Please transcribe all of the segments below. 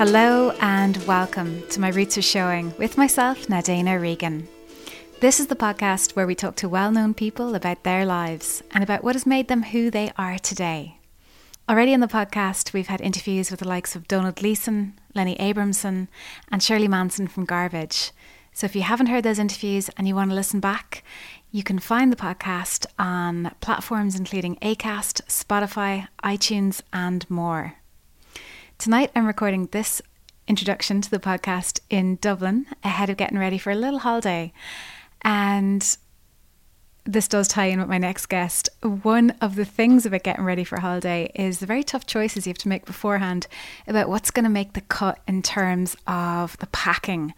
Hello and welcome to My Roots Are Showing with myself, Nadine O'Regan. This is the podcast where we talk to well known people about their lives and about what has made them who they are today. Already in the podcast, we've had interviews with the likes of Domhnall Gleeson, Lenny Abrahamson, and Shirley Manson from Garbage. So if you haven't heard those interviews and you want to listen back, you can find the podcast on platforms including Acast, Spotify, iTunes, and more. Tonight, I'm recording this introduction to the podcast in Dublin ahead of getting ready for a little holiday. And this does tie in with my next guest. One of the things about getting ready for a holiday is the very tough choices you have to make beforehand about what's going to make the cut in terms of the packing,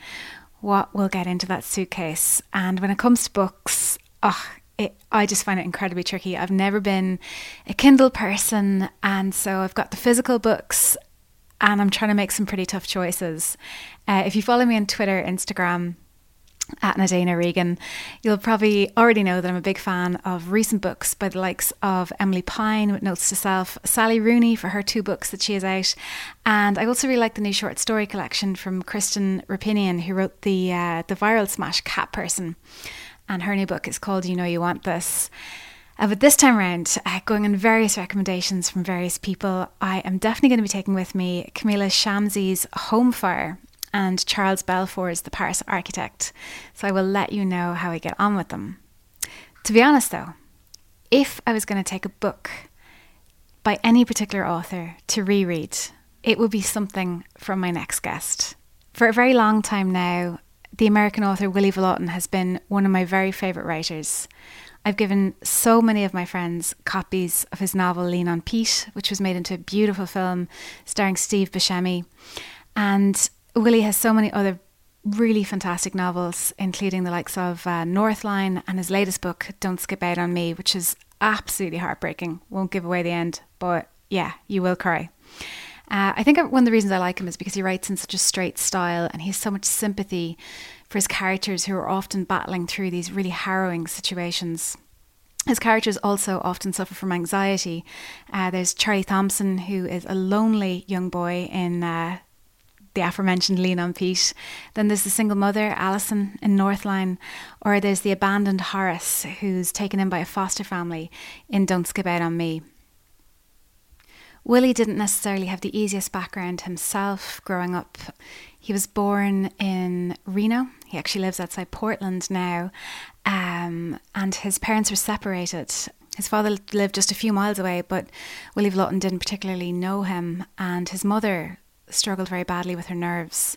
what will get into that suitcase. And when it comes to books, oh, it, I just find it incredibly tricky. I've never been a Kindle person, and so I've got the physical books and I'm trying to make some pretty tough choices. Uh, if you follow me on Twitter, Instagram, at Nadine O'Regan, you'll probably already know that I'm a big fan of recent books by the likes of Emilie Pine with Notes to Self, Sally Rooney for her two books that she is out, and I also really like the new short story collection from Kristen Roupenian, who wrote the uh, the viral smash Cat Person, and her new book is called You Know You Want This. Uh, but this time around, uh, going on various recommendations from various people, I am definitely going to be taking with me Kamila Shamsie's Home Fire and Charles Belfoure's The Paris Architect. So I will let you know how I get on with them. To be honest, though, if I was going to take a book by any particular author to reread, it would be something from my next guest. For a very long time now, the American author Willy Vlautin has been one of my very favourite writers. I've given so many of my friends copies of his novel Lean on Pete, which was made into a beautiful film starring Steve Buscemi. And Willy has so many other really fantastic novels, including the likes of uh, Northline and his latest book, Don't Skip Out on Me, which is absolutely heartbreaking. Won't give away the end, but yeah, you will cry. Uh, I think one of the reasons I like him is because he writes in such a straight style and he has so much sympathy for his characters who are often battling through these really harrowing situations. His characters also often suffer from anxiety. Uh, there's Charlie Thompson, who is a lonely young boy in uh, the aforementioned Lean on Pete. Then there's the single mother, Alison, in Northline. Or there's the abandoned Horace, who's taken in by a foster family in Don't Skip Out on Me. Willy didn't necessarily have the easiest background himself growing up. He was born in Reno. He actually lives outside Portland now. Um, and his parents were separated. His father lived just a few miles away, but Willy Vlautin didn't particularly know him, and his mother struggled very badly with her nerves.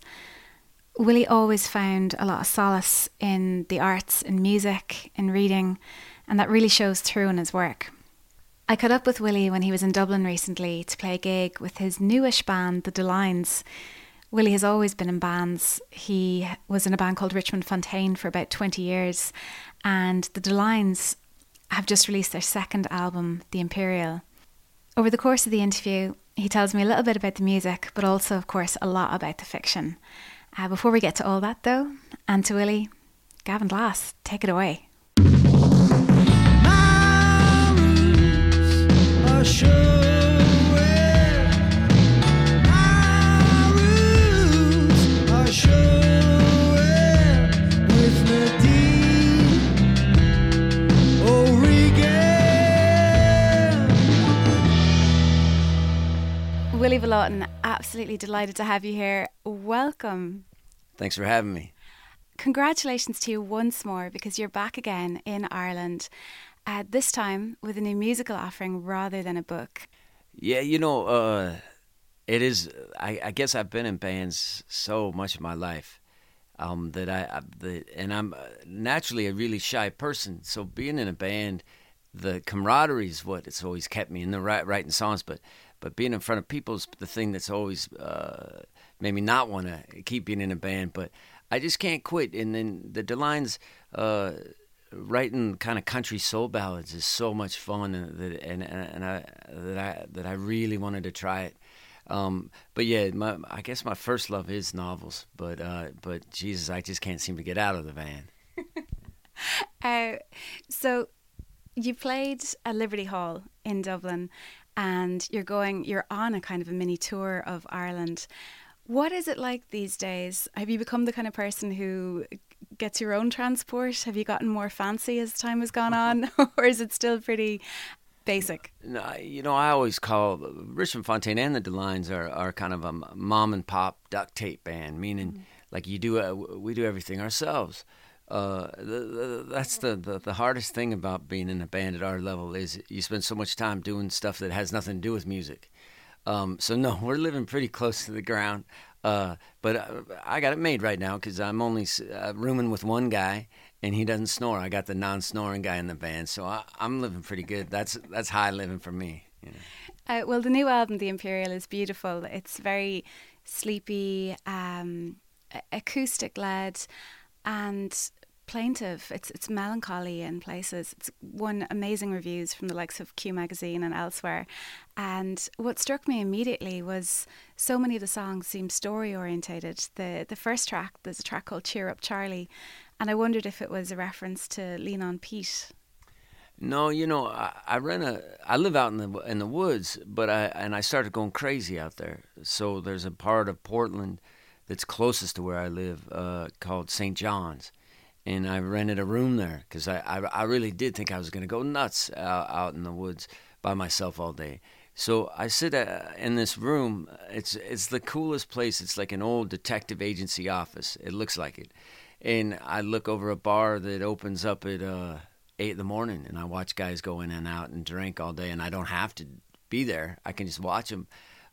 Willy always found a lot of solace in the arts, in music, in reading, and that really shows through in his work. I caught up with Willy when he was in Dublin recently to play a gig with his newish band, the Delines. Willy has always been in bands. He was in a band called Richmond Fontaine for about 20 years, and the Delines have just released their second album, The Imperial. Over the course of the interview, he tells me a little bit about the music, but also, of course, a lot about the fiction. Uh, before we get to all that, though, and to Willy, Gavin Glass, take it away. Willy Vlautin, absolutely delighted to have you here. Welcome. Thanks for having me. Congratulations to you once more because you're back again in Ireland, uh, this time with a new musical offering rather than a book. Yeah, you know, uh, it is. I, I, guess I've been in bands so much of my life um, that I, I the, and I'm uh, naturally a really shy person. So being in a band, the camaraderie is what it's always kept me in the right writing songs, but but being in front of people is the thing that's always uh, made me not want to keep being in a band. But I just can't quit. And then the Delines uh, writing kind of country soul ballads is so much fun, and and and I that I that I really wanted to try it. Um, but yeah, my, I guess my first love is novels. But uh, but Jesus, I just can't seem to get out of the van. uh, so you played at Liberty Hall in Dublin, and you're going, you're on a kind of a mini tour of Ireland. What is it like these days? Have you become the kind of person who gets your own transport? Have you gotten more fancy as time has gone on, or is it still pretty basic? No, you know, I always call Richmond Fontaine and the Delines are, are kind of a mom and pop duct tape band, meaning mm-hmm. like you do, uh, we do everything ourselves. Uh, the, that's the, the, the hardest thing about being in a band at our level is you spend so much time doing stuff that has nothing to do with music. Um, so no, we're living pretty close to the ground. Uh, but uh, I got it made right now because I'm only uh, rooming with one guy, and he doesn't snore. I got the non-snoring guy in the band, so I, am living pretty good. That's that's high living for me. You know? Uh, well, the new album, The Imperial, is beautiful. It's very sleepy, um, acoustic led, and plaintive. It's it's melancholy in places. It's won amazing reviews from the likes of Q magazine and elsewhere. And what struck me immediately was so many of the songs seem story orientated. The the first track, there's a track called Cheer Up Charlie, and I wondered if it was a reference to Lean on Pete. No, you know, I, I rent a. I live out in the in the woods, but I and I started going crazy out there. So there's a part of Portland that's closest to where I live uh, called St. John's, and I rented a room there because I, I, I really did think I was going to go nuts out, out in the woods by myself all day. So I sit uh, in this room. It's it's the coolest place. It's like an old detective agency office. It looks like it, and I look over a bar that opens up at uh, eight in the morning, and I watch guys go in and out and drink all day, and I don't have to be there. I can just watch them.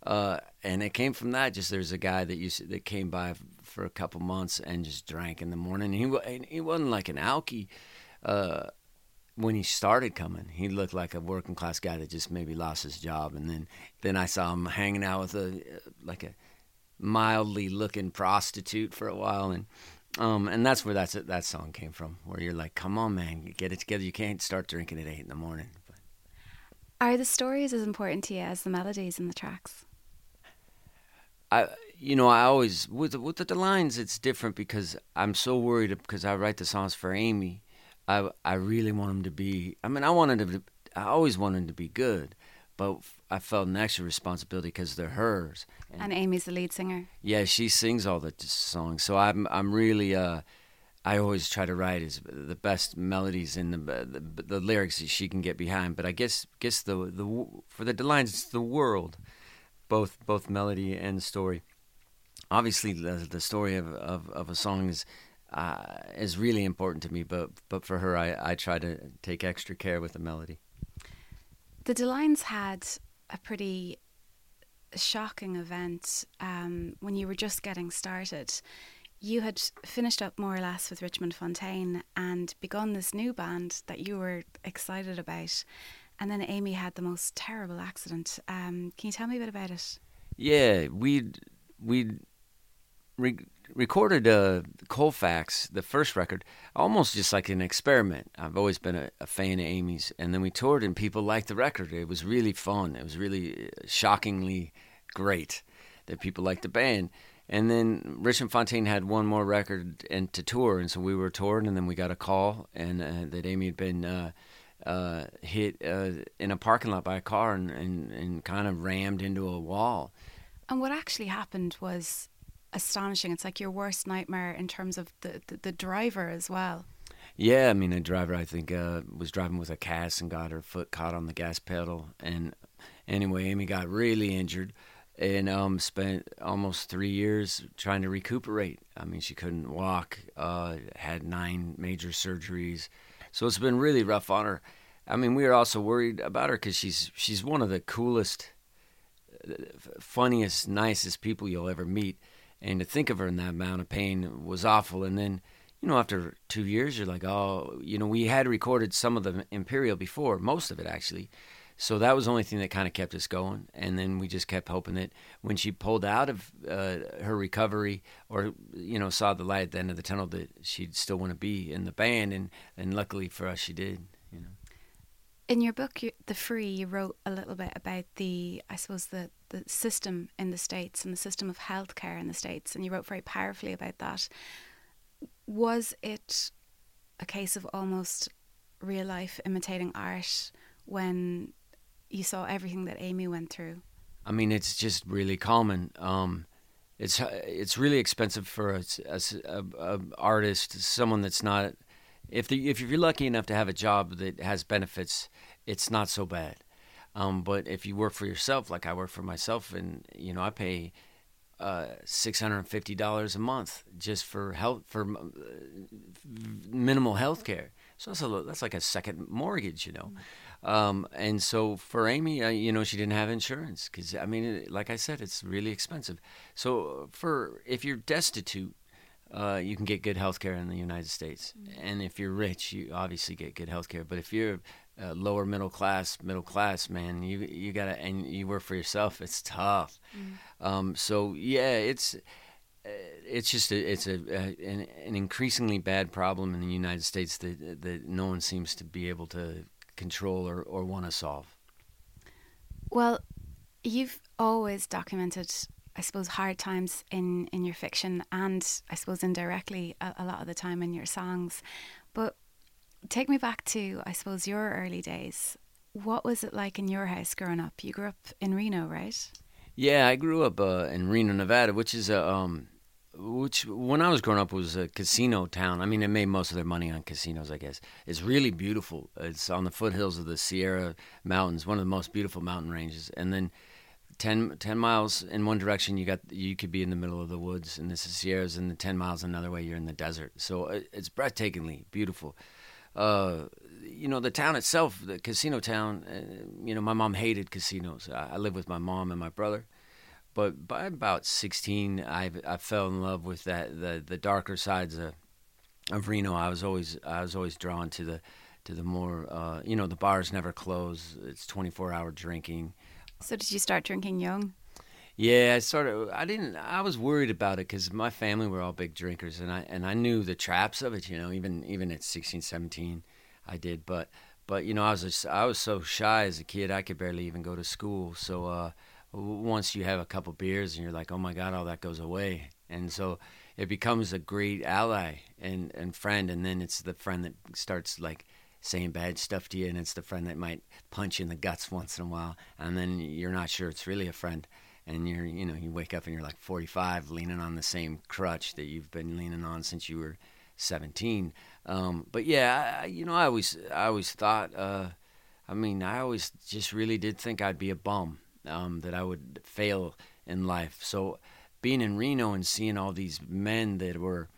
Uh, and it came from that. Just there's a guy that to, that came by for a couple months and just drank in the morning. He he wasn't like an alky. Uh, when he started coming, he looked like a working class guy that just maybe lost his job, and then then I saw him hanging out with a like a mildly looking prostitute for a while, and um and that's where that's that song came from, where you're like, come on, man, get it together. You can't start drinking at eight in the morning. But. Are the stories as important to you as the melodies in the tracks? I you know I always with with the lines it's different because I'm so worried because I write the songs for Amy. I I really want them to be. I mean I wanted them to. I always wanted them to be good, but I felt an extra responsibility because they're hers. And, and, Amy's the lead singer. Yeah, she sings all the songs, so I'm I'm really. Uh, I always try to write is the best melodies and the, the, the lyrics that she can get behind. But I guess guess the the for the lines it's the world both both melody and story. Obviously, the, the story of, of, of a song is uh, is really important to me, but but for her, I, I try to take extra care with the melody. The Delines had a pretty shocking event um, when you were just getting started. You had finished up more or less with Richmond Fontaine and begun this new band that you were excited about. And then Amy had the most terrible accident. Um, can you tell me a bit about it? Yeah, we we re- recorded uh, Colfax, the first record, almost just like an experiment. I've always been a, a, fan of Amy's, and then we toured, and people liked the record. It was really fun. It was really uh, shockingly great that people liked the band. And then Richmond Fontaine had one more record and to tour, and so we were touring, and then we got a call and uh, that Amy had been. Uh, uh, hit uh, in a parking lot by a car and, and, and kind of rammed into a wall. And what actually happened was astonishing. It's like your worst nightmare in terms of the, the, the driver as well. Yeah, I mean, the driver, I think, uh, was driving with a cast and got her foot caught on the gas pedal. And anyway, Amy got really injured and um, spent almost three years trying to recuperate. I mean, she couldn't walk, uh, had nine major surgeries. So it's been really rough on her. I mean, we were also worried about her because she's she's one of the coolest, funniest, nicest people you'll ever meet. And to think of her in that amount of pain was awful. And then, you know, after two years, you're like, oh, you know, we had recorded some of the Imperial before, most of it actually. So that was the only thing that kind of kept us going. And then we just kept hoping that when she pulled out of uh, her recovery or, you know, saw the light at the end of the tunnel, that she'd still want to be in the band. And, and luckily for us, she did. In your book, The Free, you wrote a little bit about the, I suppose, the, the system in the States and the system of healthcare in the States. And you wrote very powerfully about that. Was it a case of almost real life imitating art when you saw everything that Amy went through. I mean, it's just really common. Um, it's it's really expensive for a, a, a artist, someone that's not. If the, if you're lucky enough to have a job that has benefits, it's not so bad. Um, but if you work for yourself, like I work for myself, and you know I pay uh, six hundred and fifty dollars a month just for health for uh, minimal health care. So that's, a, that's like a second mortgage, you know. Um, and so for Amy, uh, you know, she didn't have insurance because I mean, it, like I said, it's really expensive. So for if you're destitute, uh, you can get good health care in the United States, mm-hmm. and if you're rich, you obviously get good health care. But if you're uh, lower middle class, middle class, man, you you gotta and you work for yourself. It's tough. Mm. Um, so yeah, it's uh, it's just a, it's a, a an, an, increasingly bad problem in the United States that that no one seems to be able to control or, or want to solve. Well, you've always documented, I suppose, hard times in in your fiction, and I suppose indirectly a, a lot of the time in your songs. But take me back to, I suppose, your early days. What was it like in your house growing up? You grew up in Reno, right? Yeah, I grew up uh, in Reno, Nevada, which is a um, which when I was growing up was a casino town. I mean, they made most of their money on casinos, I guess. It's really beautiful. It's on the foothills of the Sierra Mountains, one of the most beautiful mountain ranges. And then 10, 10 miles in one direction, you got you could be in the middle of the woods, and this is Sierras, and the ten miles another way, you're in the desert. So uh, it's breathtakingly beautiful uh, you know, the town itself, the casino town, uh, you know, my mom hated casinos. I, I lived with my mom and my brother. But by about 16, I, I fell in love with that the, the darker sides of, of Reno. I was always I was always drawn to the to the more uh, you know the bars never close. It's 24 hour drinking. So did you start drinking young? Yeah, I sort of. I didn't. I was worried about it because my family were all big drinkers, and I and I knew the traps of it. You know, even even at 16, 17, I did. But but you know, I was just, I was so shy as a kid. I could barely even go to school. So uh, once you have a couple beers, and you're like, oh my god, all that goes away. And so it becomes a great ally and and friend. And then it's the friend that starts like saying bad stuff to you, and it's the friend that might punch you in the guts once in a while, and then you're not sure it's really a friend and you're you know you wake up and you're like 45 leaning on the same crutch that you've been leaning on since you were 17 um, but yeah I, you know i always i always thought uh, i mean i always just really did think i'd be a bum um, that i would fail in life. So being in reno and seeing all these men that were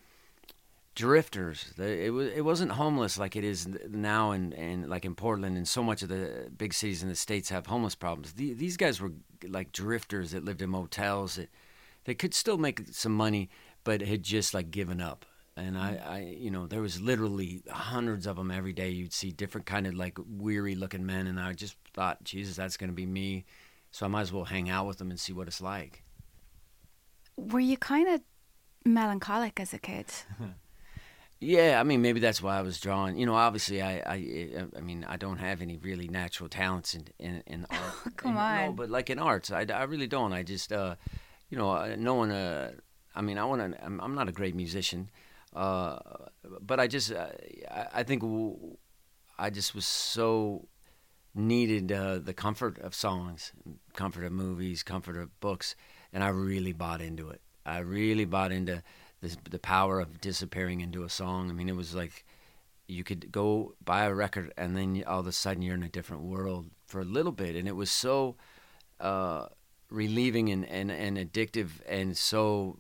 drifters. It was it wasn't homeless like it is now, and and like in Portland and so much of the big cities in the states have homeless problems. The, these guys were like drifters that lived in motels that they could still make some money, but had just like given up. And I, mm. I, you know, there was literally hundreds of them every day. You'd see different kind of like weary looking men, and I just thought, Jesus, that's going to be me. So I might as well hang out with them and see what it's like. Were you kind of melancholic as a kid? Yeah, I mean, maybe that's why I was drawn. You know, obviously, I, I, I mean, I don't have any really natural talents in in, in art. Come on, no, but like in arts, I, I really don't. I just, uh, you know, no one. Uh, I mean, I want to. I'm, I'm, not a great musician, uh, but I just, uh, I, I, think I just was so needed uh, the comfort of songs, comfort of movies, comfort of books, and I really bought into it. I really bought into the the power of disappearing into a song. I mean, it was like you could go buy a record and then all of a sudden you're in a different world for a little bit, and it was so uh, relieving and, and, and addictive, and so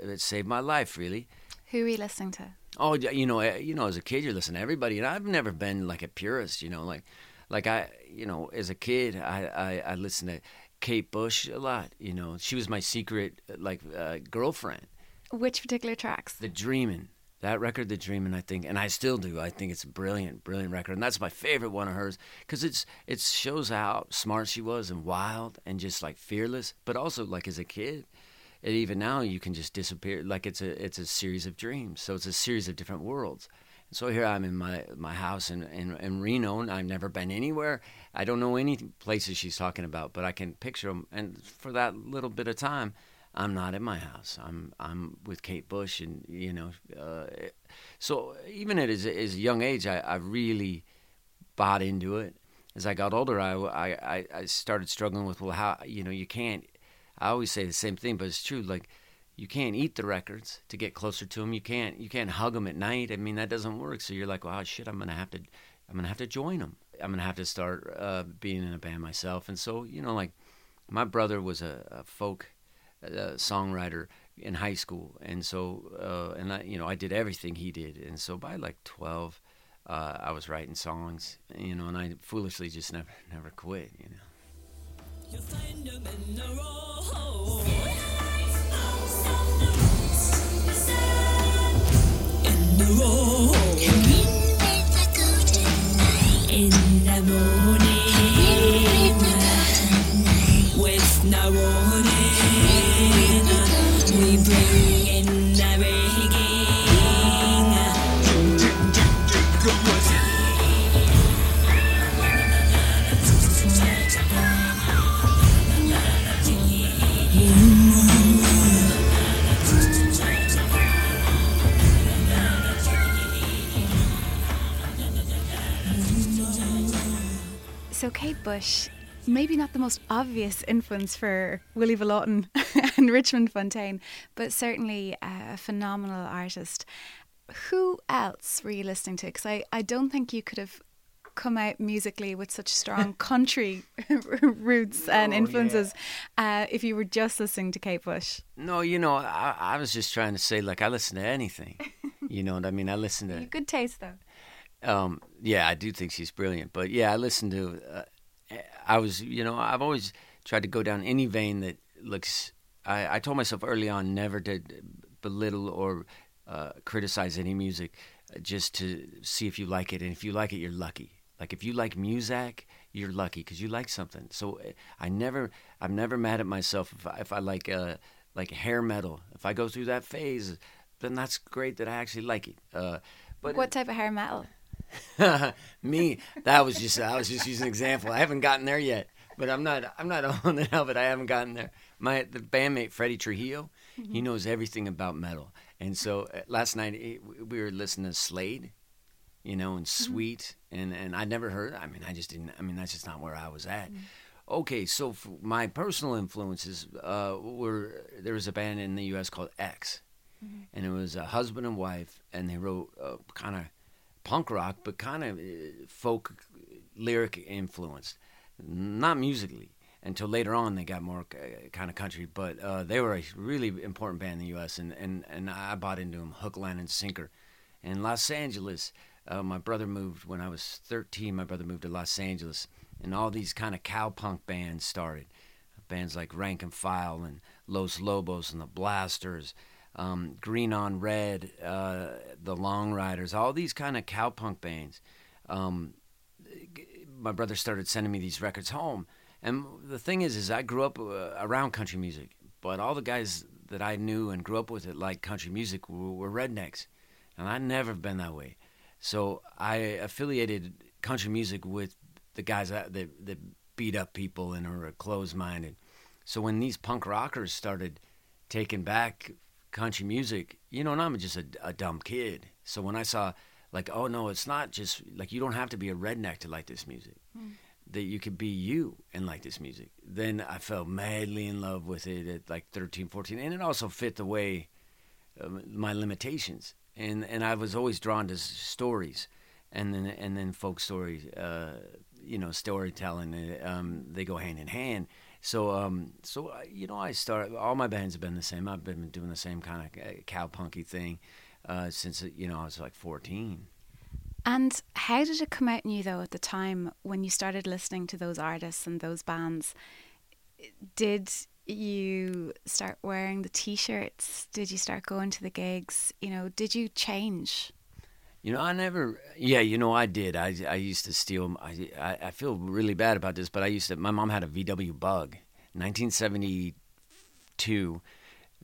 it saved my life really. Who are you listening to? Oh, you know, eh, you know, as a kid, you're listening to everybody, and I've never been like a purist. You know, like, like I, you know, as a kid, I, I, I listened to Kate Bush a lot. You know, she was my secret like uh, girlfriend. Which particular tracks? The Dreamin'. That record, The Dreamin', I think, and I still do. I think it's a brilliant, brilliant record, and that's my favorite one of hers because it's it shows how smart she was and wild and just like fearless, but also like as a kid. And even now, you can just disappear. Like it's a it's a series of dreams. So it's a series of different worlds. So here I'm in my my house in, in in Reno, and I've never been anywhere. I don't know any places she's talking about, but I can picture them. And for that little bit of time, I'm not at my house. I'm I'm with Kate Bush, and you know, uh, so even at as a young age, I, I really bought into it. As I got older, I, I I started struggling with well, how you know you can't. I always say the same thing, but it's true. Like you can't eat the records to get closer to them. You can't you can't hug them at night. I mean that doesn't work. So you're like, wow, shit, I'm gonna have to I'm gonna have to join them. I'm gonna have to start uh, being in a band myself. And so you know, like my brother was a, a folk songwriter in high school, and so uh, and I you know I did everything he did. And so by like 12, uh, I was writing songs, you know, and I foolishly just never never quit, you know. You'll find them in the road. In the road. In the morning. So, Kate Bush, maybe not the most obvious influence for Willy Vlautin and Richmond Fontaine, but certainly a phenomenal artist. Who else were you listening to? Because I, I don't think you could have come out musically with such strong country roots and oh, influences yeah. uh, if you were just listening to Kate Bush. No, you know, I, I was just trying to say, like, I listen to anything. you know what I mean? I listen to. Good taste, though. Um, yeah, I do think she's brilliant. But yeah, I listened to. Uh, I was, you know, I've always tried to go down any vein that looks. I, I told myself early on never to belittle or uh, criticize any music, uh, just to see if you like it, and if you like it, you're lucky. Like if you like music, you're lucky because you like something. So uh, I never, I'm never mad at myself if I, if I like uh, like hair metal. If I go through that phase, then that's great that I actually like it. Uh, but what type of hair metal? Me, that was just I was just using an example. I haven't gotten there yet, but I'm not I'm not on the but I haven't gotten there. My the bandmate Freddie Trujillo, mm-hmm. he knows everything about metal, and so uh, last night we were listening to Slade, you know, and mm-hmm. Sweet, mm-hmm. and and I never heard. I mean, I just didn't. I mean, that's just not where I was at. Mm-hmm. Okay, so my personal influences uh, were there was a band in the U.S. called X, mm-hmm. and it was a husband and wife, and they wrote uh, kind of punk rock, but kind of uh, folk lyric influenced, not musically. Until later on, they got more uh, kind of country, but uh, they were a really important band in the U.S. and and, and I bought into them, hook, line, and sinker. In Los Angeles, uh, my brother moved when I was 13. My brother moved to Los Angeles, and all these kind of cowpunk bands started. Bands like Rank and File and Los Lobos and the Blasters um, Green on Red, uh, the Long Ryders, all these kind of cowpunk bands. Um, my brother started sending me these records home, and the thing is, is I grew up uh, around country music, but all the guys that I knew and grew up with that liked country music were, were rednecks, and I'd never been that way. So I affiliated country music with the guys that, that, that beat up people and are closed minded. So when these punk rockers started taking back country music, you know, and I'm just a, a dumb kid. So when I saw, like, oh no, it's not just like you don't have to be a redneck to like this music. Mm. That you could be you and like this music. Then I fell madly in love with it at like 13, 14, and it also fit the way uh, my limitations. And and I was always drawn to stories, and then and then folk stories, uh, you know, storytelling. Uh, um, they go hand in hand. So, um, so uh, you know, I started. All my bands have been the same. I've been doing the same kind of uh, cowpunky thing uh, since you know I was like fourteen. And how did it come out in you though at the time when you started listening to those artists and those bands? Did you start wearing the t-shirts? Did you start going to the gigs? You know, did you change? You know, I never. Yeah, you know, I did. I I used to steal. I I, I feel really bad about this, but I used to. My mom had a VW Bug, 1972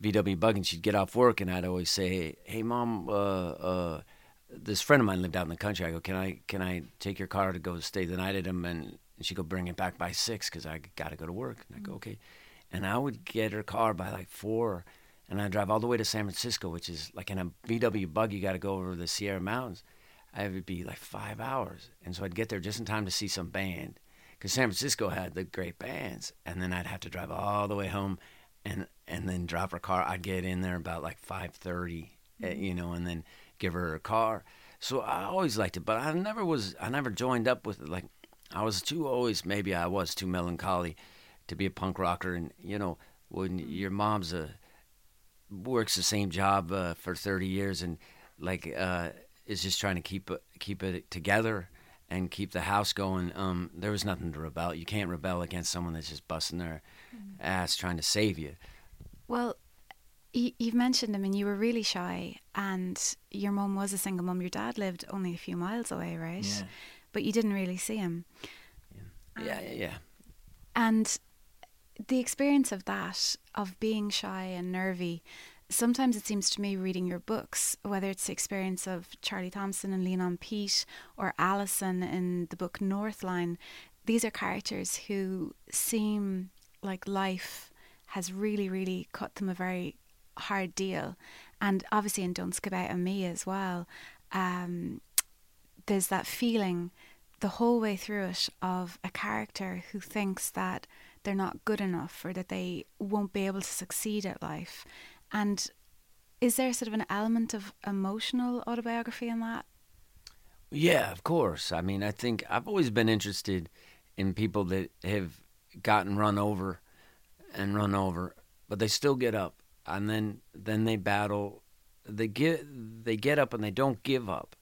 VW Bug, and she'd get off work, and I'd always say, "Hey, mom, uh, uh, this friend of mine lived out in the country. I go, can I can I take your car to go stay the night at him?" And, she'd go, "Bring it back by six because I got to go to work." And I go, "Okay," and I would get her car by like four and I drive all the way to San Francisco, which is like in a VW bug, you got to go over the Sierra Mountains. I would be like five hours, and so I'd get there just in time to see some band, because San Francisco had the great bands, and then I'd have to drive all the way home, and and then drop her car. I'd get in there about like five thirty, eh, mm-hmm. you know, and then give her a car. So I always liked it, but I never was. I never joined up with it. Like I was too always. Maybe I was too melancholy to be a punk rocker, and you know when mm-hmm. your mom's a works the same job uh, for thirty years and like uh, is just trying to keep keep it together and keep the house going. Um, there was nothing to rebel. You can't rebel against someone that's just busting their mm. ass trying to save you. Well, you, have mentioned. I mean, you were really shy, and your mom was a single mom. Your dad lived only a few miles away, right? Yeah. But you didn't really see him. Yeah, yeah, yeah. yeah. And the experience of that, of being shy and nervy, sometimes it seems to me reading your books, whether it's the experience of Charlie Thompson and Lean on Pete or Alison in the book Northline, these are characters who seem like life has really, really cut them a very hard deal. And obviously in Don't Skip Out on Me as well, um, there's that feeling the whole way through it of a character who thinks that they're not good enough or that they won't be able to succeed at life. And is there sort of an element of emotional autobiography in that? Yeah, of course. I mean, I think I've always been interested in people that have gotten run over and run over, but they still get up, and then then they battle. They get they get up and they don't give up.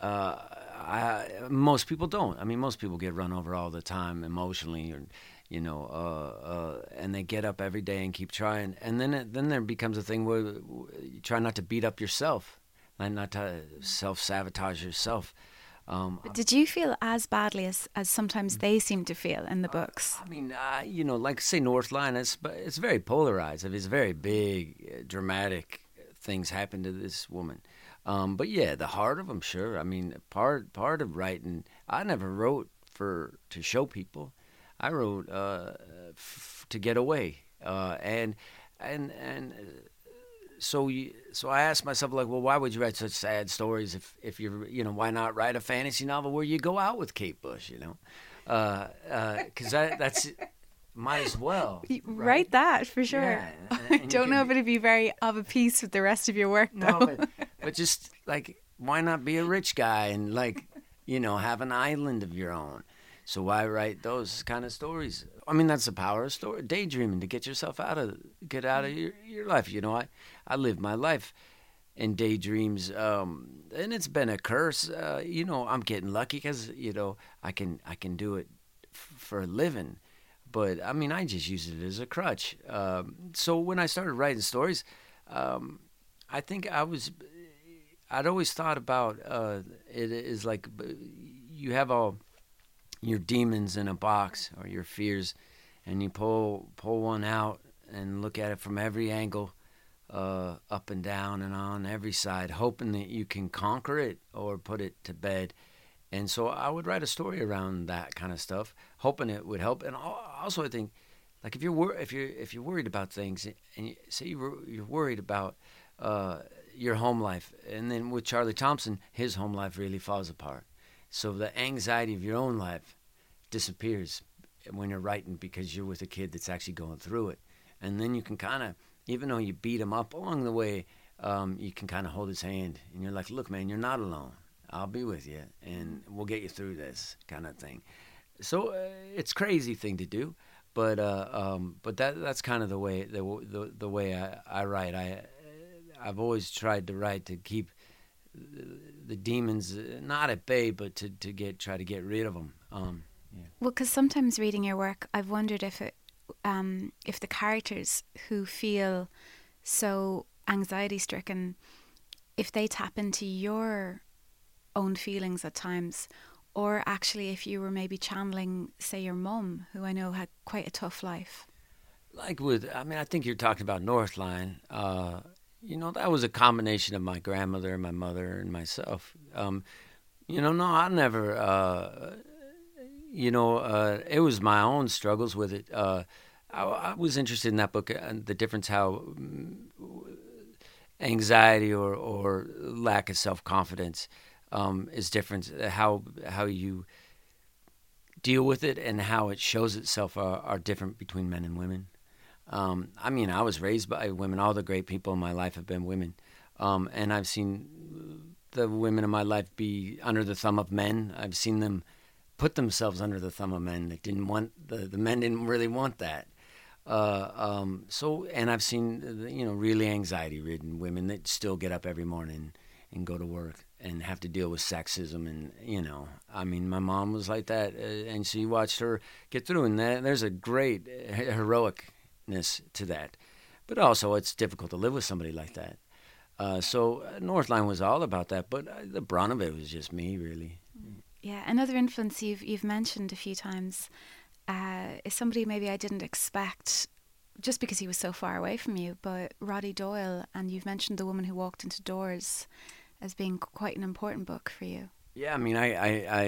Uh, I, most people don't. I mean, most people get run over all the time emotionally, or you know, uh, uh, and they get up every day and keep trying. And then it, then there becomes a thing where you try not to beat up yourself, and not to self sabotage yourself. Um, did you feel as badly as, as sometimes they seem to feel in the books? I mean, uh, you know, like say Northline, it's it's very polarized. It's very big, uh, dramatic things happen to this woman. Um, but yeah, the heart of them, sure. I mean, part part of writing, I never wrote for to show people. I wrote uh, f- to get away, uh, and and and uh, so you, so I asked myself like, well, why would you write such sad stories if if you're you know why not write a fantasy novel where you go out with Kate Bush, you know, because uh, uh that's might as well right? write that for sure. Yeah, and, and I don't know if it'd be very of a piece with the rest of your work. Though. No, but, but just like why not be a rich guy and like you know have an island of your own so why write those kind of stories? I mean, that's the power of story, daydreaming to get yourself out of get out of your, your life. You know, I I live my life in daydreams, um, and it's been a curse. Uh, you know, I'm getting lucky because you know I can I can do it f- for a living. But I mean, I just use it as a crutch. Um, so when I started writing stories, um, I think I was I'd always thought about uh, it is like you have all your demons in a box or your fears, and you pull pull one out and look at it from every angle, uh, up and down and on every side, hoping that you can conquer it or put it to bed. And so I would write a story around that kind of stuff, hoping it would help. And also, I think, like if you're wor- if you're if you're worried about things, and you, say you're, you're worried about uh, your home life, and then with Charlie Thompson, his home life really falls apart. So the anxiety of your own life disappears when you're writing because you're with a kid that's actually going through it. And then you can kind of, even though you beat him up along the way, um, you can kind of hold his hand and you're like, look, man, you're not alone. I'll be with you and we'll get you through this kind of thing. So uh, it's crazy thing to do, but uh, um, but that that's kind of the way the the, the way I, I write. I I've always tried to write to keep the demons uh, not at bay, but to, to get try to get rid of them. Um, yeah. Well, because sometimes reading your work, I've wondered if it, um, if the characters who feel so anxiety stricken, if they tap into your own feelings at times, or actually if you were maybe channeling, say, your mum, who I know had quite a tough life. Like with, I mean, I think you're talking about Northline. Uh, you know, that was a combination of my grandmother and my mother and myself. Um, you know, no, I never, uh, you know, uh, it was my own struggles with it. Uh, I, I, was interested in that book and the difference how mm, anxiety or, or lack of self confidence um, is different. How how you deal with it and how it shows itself are, are different between men and women. Um, I mean, I was raised by women. All the great people in my life have been women, um, and I've seen the women in my life be under the thumb of men. I've seen them put themselves under the thumb of men that didn't want the the men didn't really want that. Uh, um, so, and I've seen you know really anxiety ridden women that still get up every morning and go to work and have to deal with sexism and you know i mean my mom was like that uh, and she watched her get through and that, there's a great heroicness to that. But also it's difficult to live with somebody like that. Uh, so uh, northline was all about that but uh, the brunt of it was just me really. Yeah another influence you've you've mentioned a few times uh, is somebody maybe i didn't expect just because he was so far away from you but roddy doyle and you've mentioned the woman who walked into doors as being quite an important book for you. Yeah, I mean, I, I, I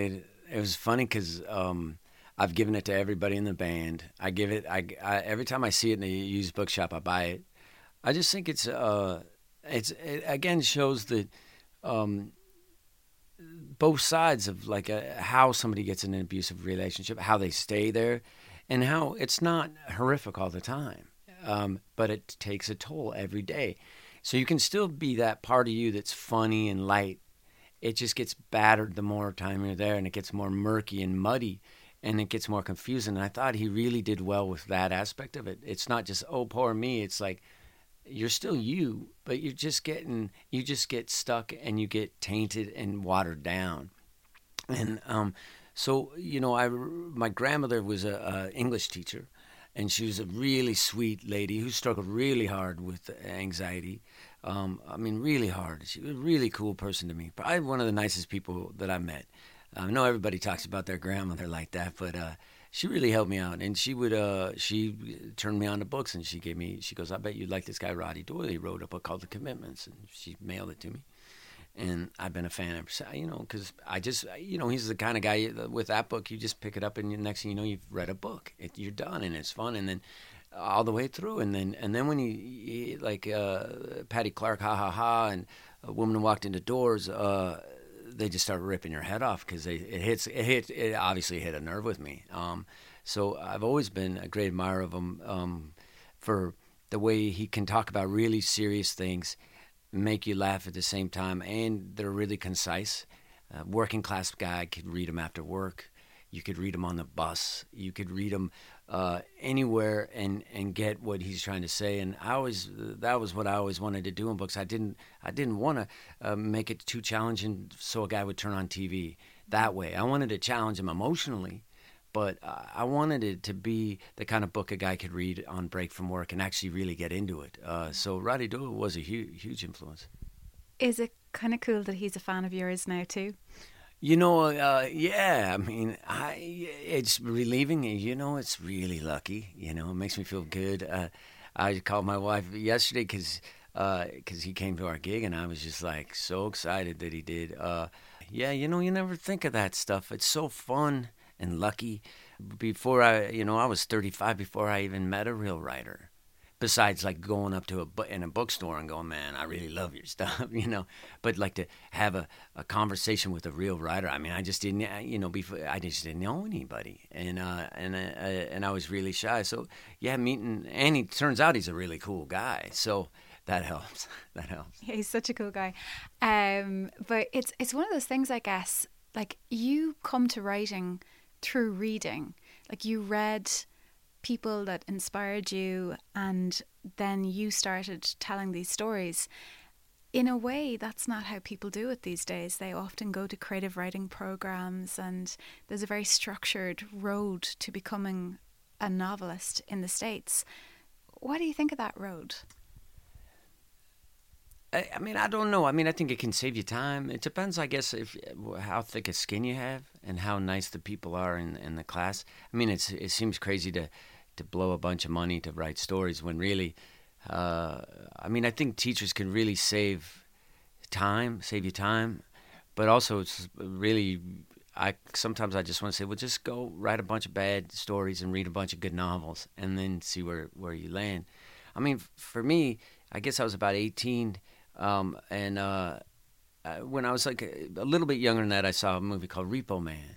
it was funny because um, I've given it to everybody in the band. I give it, I, I, every time I see it in a used bookshop, I buy it. I just think it's, uh, it's it again shows that um, both sides of like a, how somebody gets in an abusive relationship, how they stay there, and how it's not horrific all the time, um, but it takes a toll every day. So you can still be that part of you that's funny and light. It just gets battered the more time you're there, and it gets more murky and muddy, and it gets more confusing. And I thought he really did well with that aspect of it. It's not just oh poor me. It's like you're still you, but you're just getting you just get stuck and you get tainted and watered down. And um, so you know, I my grandmother was a, a English teacher, and she was a really sweet lady who struggled really hard with anxiety. Um, I mean, really hard. She was a really cool person to me. Probably one of the nicest people that I met. I know everybody talks about their grandmother like that, but uh, she really helped me out. And she would, uh, she turned me on to books, and she gave me. She goes, "I bet you'd like this guy Roddy Doyle. He wrote a book called The Commitments," and she mailed it to me and I've been a fan ever since. You know, because I just, you know, he's the kind of guy with that book. You just pick it up, and the next thing you know, you've read a book. It, you're done, and it's fun, and then all the way through, and then and then when he, he like uh, Paddy Clarke, ha ha ha, and a woman walked into doors. Uh, they just start ripping your head off because it hits it hit it obviously hit a nerve with me. Um, so I've always been a great admirer of him um, for the way he can talk about really serious things make you laugh at the same time, and they're really concise. Uh, working class guy could read them after work. You could read them on the bus. You could read them uh, anywhere and, and get what he's trying to say. And I always that was what I always wanted to do in books. I didn't I didn't want to uh, make it too challenging so a guy would turn on TV that way. I wanted to challenge him emotionally, but uh, I wanted it to be the kind of book a guy could read on break from work and actually really get into it. Uh, so Roddy Doyle was a huge, huge influence. Is it kind of cool that he's a fan of yours now too? You know, uh, yeah. I mean, I it's relieving. You know, it's really lucky. You know, it makes me feel good. Uh, I called my wife yesterday because because uh, he came to our gig, and I was just like so excited that he did. Uh, yeah, you know, you never think of that stuff. It's so fun and lucky. Before I, you know, I was 35 before I even met a real writer. Besides, like going up to a in a bookstore and going, "Man, I really love your stuff," you know. But like to have a, a conversation with a real writer. I mean, I just didn't, uh, you know, before I just didn't know anybody, and uh, and uh, and I was really shy. So yeah, meeting and he turns out he's a really cool guy. So that helps. that helps. Yeah, he's such a cool guy. Um, but it's it's one of those things, I guess. Like you come to writing through reading. Like you read people that inspired you, and then you started telling these stories. In a way, that's not how people do it these days. They often go to creative writing programs, and there's a very structured road to becoming a novelist in the States. What do you think of that road? I, I mean, I don't know. I mean, I think it can save you time. It depends, I guess, if how thick a skin you have and how nice the people are in, in the class. I mean, it's it seems crazy to to blow a bunch of money to write stories when really, uh, I mean, I think teachers can really save time, save you time, but also it's really. I sometimes I just want to say, well, just go write a bunch of bad stories and read a bunch of good novels, and then see where where you land. I mean, for me, I guess I was about eighteen um, and uh, when I was like a, a, little bit younger than that, I saw a movie called Repo Man.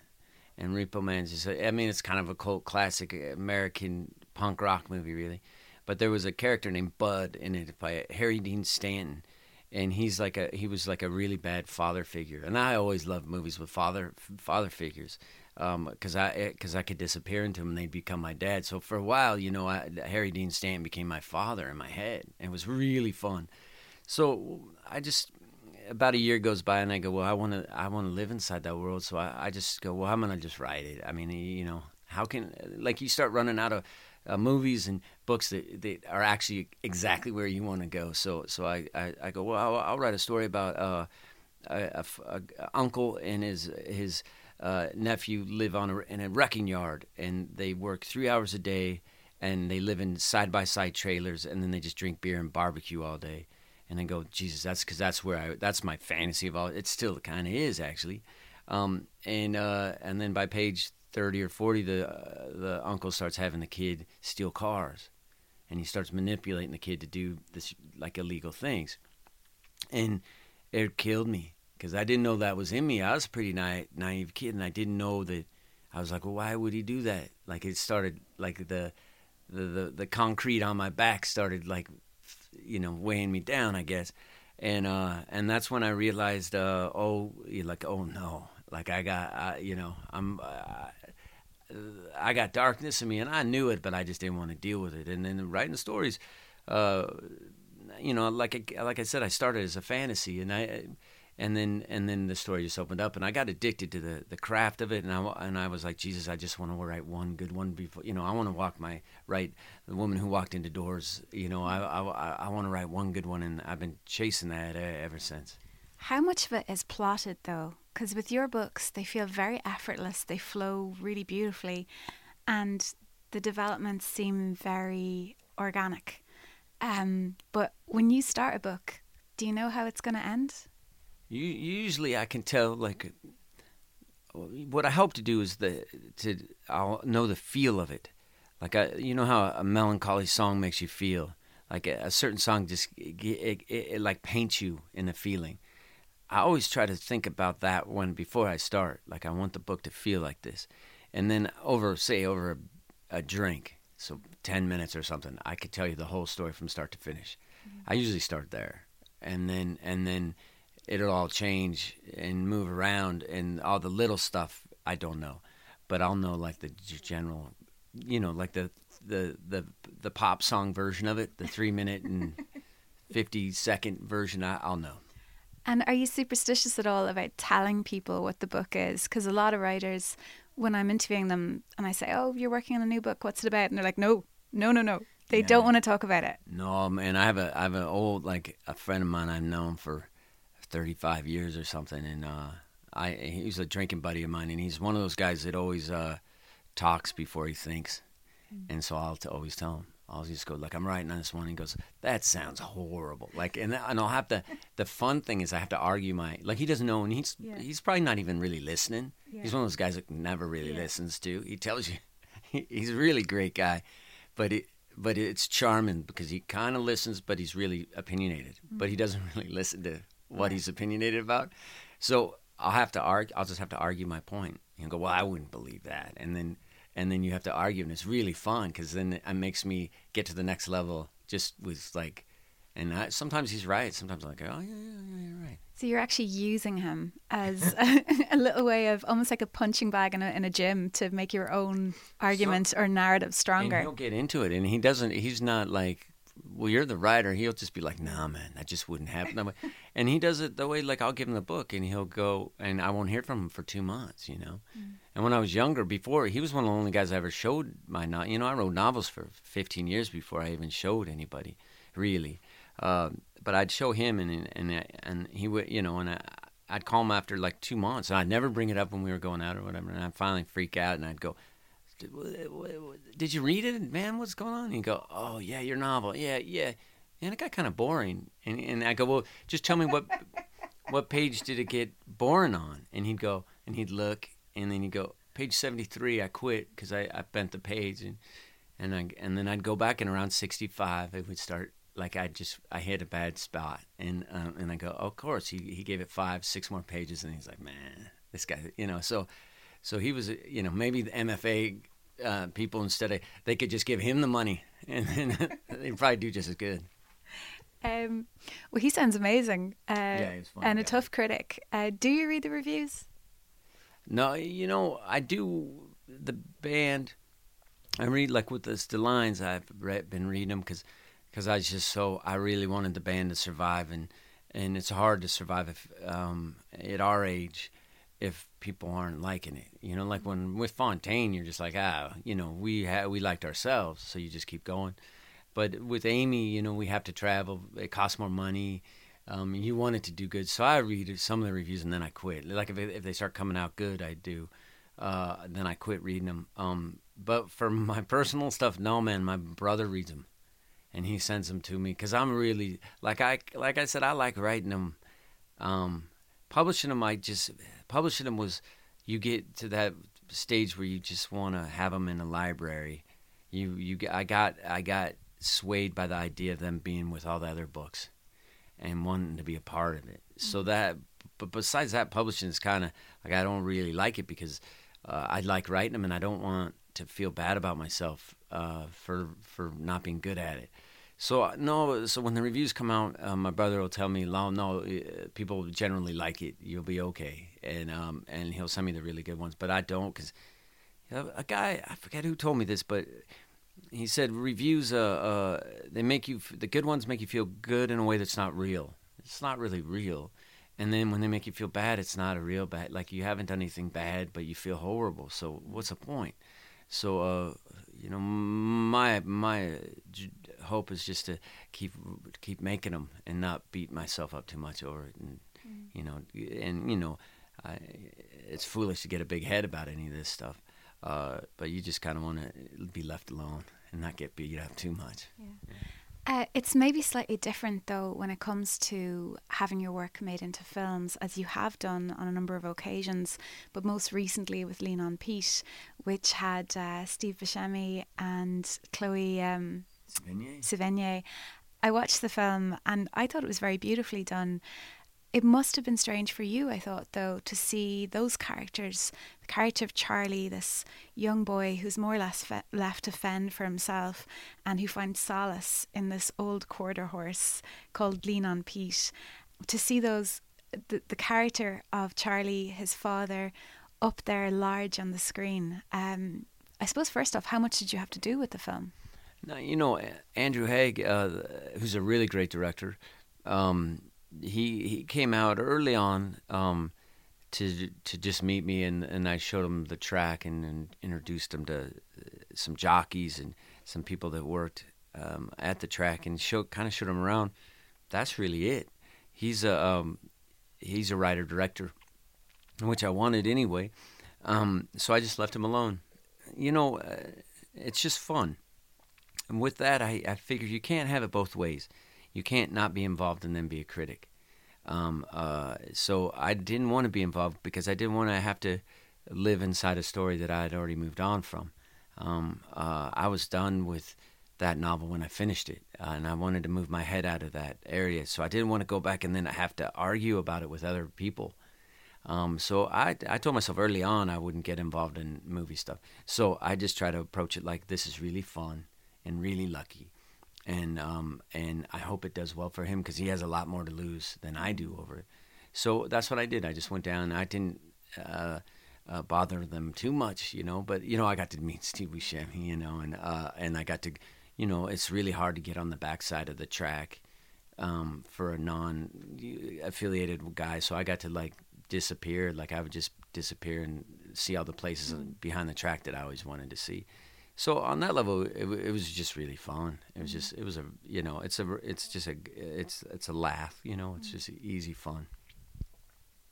And Repo Man is just, I mean, it's kind of a cult classic American punk rock movie, really. but there was a character named Bud in it by Harry Dean Stanton, and he's like a he was like a really bad father figure. And I always loved movies with father father figures because um, I because I could disappear into them and they'd become my dad. So for a while, you know, I, Harry Dean Stanton became my father in my head, and it was really fun. So I just about a year goes by and I go, well, I want to I want to live inside that world. So I, I just go, well, I'm gonna just write it. I mean, you know, how can like you start running out of uh, movies and books that, that are actually exactly where you want to go. So so I, I, I go, well, I'll, I'll, write a story about uh, a, a, a, uncle and his his uh, nephew live on a, in a wrecking yard and they work three hours a day and they live in side by side trailers and then they just drink beer and barbecue all day and then go, Jesus, that's because that's where I that's my fantasy of all. It still kind of is actually, um, and uh, and then by page thirty or forty, the uh, the uncle starts having the kid steal cars, and he starts manipulating the kid to do this like illegal things, and it killed me because I didn't know that was in me. I was a pretty na- naive kid, and I didn't know that. I was like, well, why would he do that? Like it started like the the the, the concrete on my back started like you know weighing me down, I guess. And uh, and that's when I realized, uh, oh, like oh no, like I got, I, you know, I'm. Uh, I got darkness in me, and I knew it, but I just didn't want to deal with it. And then writing stories, uh, you know, like I, like I said, I started as a fantasy, and I and then and then the story just opened up and I got addicted to the, the craft of it and I and I was like Jesus I just want to write one good one before you know I want to walk my write the woman who walked into doors you know I I, I want to write one good one and I've been chasing that ever since. How much of it is plotted though? Because with your books they feel very effortless they flow really beautifully and the developments seem very organic. Um, but when you start a book, do you know how it's going to end? Usually I can tell like what I hope to do is the to I'll know the feel of it. Like I, you know how a melancholy song makes you feel. Like a, a certain song just it, it, it, like paints you in a feeling. I always try to think about that when before I start. Like I want the book to feel like this, and then over say over a, a drink, so ten minutes or something, I could tell you the whole story from start to finish. Mm-hmm. I usually start there, and then and then it'll all change and move around and all the little stuff I don't know, but I'll know like the general, you know, like the the the the pop song version of it, the three minute and fifty second version. I, I'll know. And are you superstitious at all about telling people what the book is? Because a lot of writers, when I'm interviewing them and I say, "Oh, you're working on a new book. What's it about?" and they're like, "No, no, no, no." They yeah. don't want to talk about it. No, man. I have a I have an old like a friend of mine I've known for 35 years or something, and uh, I he's a drinking buddy of mine, and he's one of those guys that always uh, talks before he thinks, mm-hmm. and so I'll t- always tell him. I'll just go like I'm writing on this one. And he goes, "That sounds horrible." Like, and and I'll have to. The fun thing is I have to argue my like he doesn't know, and he's yeah. he's probably not even really listening. Yeah. He's one of those guys that never really yeah. listens to. He tells you, he's a really great guy, but it but it's charming because he kind of listens, but he's really opinionated. Mm-hmm. But he doesn't really listen to what he's opinionated about. So I'll have to argue. I'll just have to argue my point and go, well, I wouldn't believe that, and then and then you have to argue, and it's really fun because then it makes me get to the next level just with like. And I, sometimes he's right. Sometimes I'm like, oh yeah, yeah, yeah, you're right. So you're actually using him as a, a, little way of almost like a punching bag in a, in a gym to make your own argument so, or narrative stronger. And he'll get into it, and he doesn't. He's not like well, you're the writer. He'll just be like, nah, man, that just wouldn't happen. and he does it the way, like, I'll give him the book and he'll go, and I won't hear from him for two months, you know? Mm. And when I was younger, before, he was one of the only guys I ever showed my novel. You know, I wrote novels for 15 years before I even showed anybody, really. Uh, but I'd show him, and and and he would, you know, and I, I'd call him after like two months, and I'd never bring it up when we were going out or whatever. And I'd finally freak out, and I'd go, did you read it, man? What's going on? And you go, oh yeah, your novel, yeah, yeah. And it got kind of boring. And and I go, well, just tell me what what page did it get boring on? And he'd go, and he'd look, and then he'd go, page seventy three. I quit because I, I bent the page, and and I and then I'd go back, and around sixty five, it would start like I just I hit a bad spot, and um, and I go, oh, of course, he he gave it five, six more pages, and he's like, man, this guy, you know, so so he was, you know, maybe the MFA uh, people instead of they could just give him the money and then they probably do just as good. Um, well, he sounds amazing. Uh, Yeah, he's fun and a tough critic. Uh, do you read the reviews? No, you know, I do the band. I read like with this, Delines. I've read, been reading them because I was just so I really wanted the band to survive, and and it's hard to survive if um, at our age if people aren't liking it. You know, like when with Fontaine, you're just like ah, you know, we ha- we liked ourselves, so you just keep going. But with Amy, you know, we have to travel. It costs more money. Um, you want it to do good, so I read some of the reviews and then I quit. Like if if they start coming out good, I do. Uh, then I quit reading them. Um, but for my personal stuff, no man, my brother reads them, and he sends them to me because I'm really like I like I said I like writing them. Um, publishing them, I just publishing them was you get to that stage where you just want to have them in a library. You you I got I got swayed by the idea of them being with all the other books and wanting to be a part of it. So that, but besides that, publishing is kind of like I don't really like it because uh, I like writing them and I don't want to feel bad about myself uh, for for not being good at it. So uh, no, so when the reviews come out, uh, my brother will tell me, "No, no, people generally like it. You'll be okay," and um, and he'll send me the really good ones. But I don't because a guy I forget who told me this, but he said reviews uh, uh they make you the good ones make you feel good in a way that's not real. It's not really real. And then when they make you feel bad it's not a real bad like you haven't done anything bad but you feel horrible. So what's the point? So uh you know my my j- hope is just to keep keep making them and not beat myself up too much over it and you know and you know I, it's foolish to get a big head about any of this stuff uh, but you just kind of want to be left alone and not get beat up too much. Uh, it's maybe slightly different though when it comes to having your work made into films, as you have done on a number of occasions, but most recently with Lean on Pete, which had uh, Steve Buscemi and Chloe um, Sevigny. I watched the film and I thought it was very beautifully done. It must have been strange for you, I thought, though, to see those characters. The character of Charlie, this young boy who's more or less fe- left to fend for himself and who finds solace in this old quarter horse called Lean on Pete. To see those, the, the character of Charlie, his father, up there large on the screen. Um, I suppose, first off, how much did you have to do with the film? Now, you know, Andrew Haigh, uh, who's a really great director, um, he he came out early on um, to to just meet me, and, and I showed him the track and, and introduced him to uh, some jockeys and some people that worked um, at the track, and show kind of showed him around. That's really it. He's a um, he's a writer director, which I wanted anyway. Um, so I just left him alone. You know, uh, it's just fun. And with that, I, I figured you can't have it both ways. You can't not be involved and then be a critic. Um, uh, so I didn't want to be involved because I didn't want to have to live inside a story that I had already moved on from. Um, uh, I was done with that novel when I finished it, uh, and I wanted to move my head out of that area. So I didn't want to go back and then have to argue about it with other people. Um, so I, I told myself early on I wouldn't get involved in movie stuff. So I just try to approach it like this is really fun and really lucky, and um, and I hope it does well for him because he has a lot more to lose than I do over it. So that's what I did. I just went down. I didn't uh, uh, bother them too much, you know. But you know, I got to meet Steve Buscemi, you know, and uh, and I got to, you know, it's really hard to get on the backside of the track um, for a non-affiliated guy. So I got to like disappear. Like I would just disappear and see all the places behind the track that I always wanted to see. So on that level, it, it was just really fun. It was just, it was a, you know, it's a, it's just a, it's, it's a laugh. You know, it's just easy fun.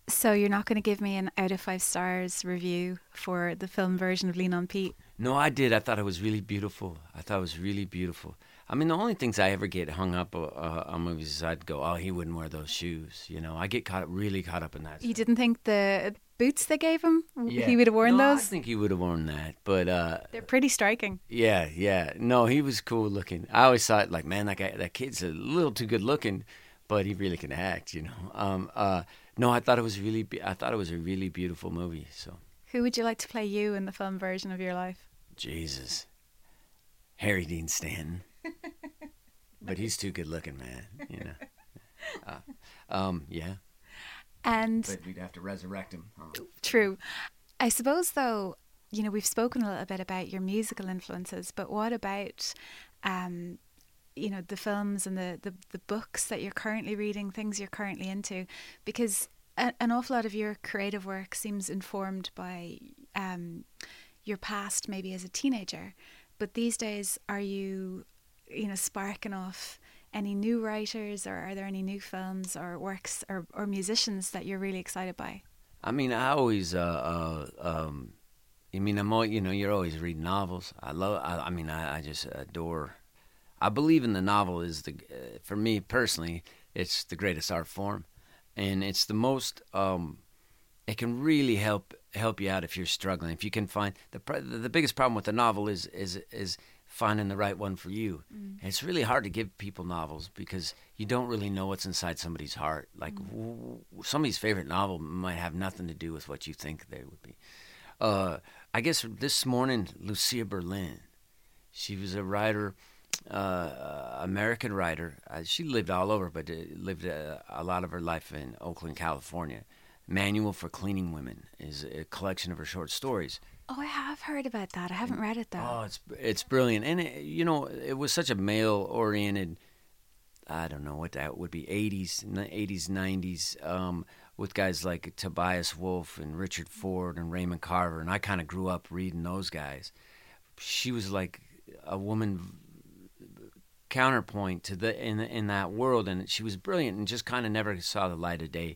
So you're not going to give me an out of five stars review for the film version of Lean on Pete? No, I did. I thought it was really beautiful. I thought it was really beautiful. I mean, the only things I ever get hung up uh, on movies is I'd go, "Oh, he wouldn't wear those shoes." You know, I get caught really caught up in that. You stuff. didn't think the boots they gave him, Yeah. he would have worn no, I think he would have worn that, but uh, They're pretty striking. yeah, yeah. No, he was cool looking. I always thought, like, man, that guy, that kid's a little too good looking, but he really can act. You know. Um. Uh. No, I thought it was really. Be- I thought it was a really beautiful movie. So, Who would you like to play you in the film version of your life? Jesus. Harry Dean Stanton, but he's too good looking, man. You know. Uh, um, yeah. And but we'd have to resurrect him. True. I suppose, though, you know, we've spoken a little bit about your musical influences, but what about, um, you know, the films and the, the, the books that you're currently reading, things you're currently into? Because a, an awful lot of your creative work seems informed by um, your past, maybe as a teenager. But these days, are you, you know, sparking off any new writers, or are there any new films or works or, or musicians that you're really excited by? I mean, I always, uh, uh, um, I mean, I'm all, you know, you're always reading novels. I love, I, I mean, I, I, just adore. I believe in the novel is the, uh, for me personally, it's the greatest art form, and it's the most. Um, it can really help help you out if you're struggling. If you can find the the biggest problem with the novel is is is finding the right one for you. Mm. it's really hard to give people novels because you don't really know what's inside somebody's heart. Like mm. w- somebody's favorite novel might have nothing to do with what you think they would be. Uh, I guess this morning, Lucia Berlin, she was a writer, uh, American writer. Uh, she lived all over, but uh, lived uh, a lot of her life in Oakland, California. Manual for Cleaning Women is a collection of her short stories. Oh, I have heard about that. I haven't read it though. Oh, it's it's brilliant, and it, you know, it was such a male-oriented. I don't know what that would be. Eighties, eighties, nineties, um, with guys like Tobias Wolff and Richard Ford and Raymond Carver, and I kind of grew up reading those guys. She was like a woman counterpoint to the in in that world, and she was brilliant, and just kind of never saw the light of day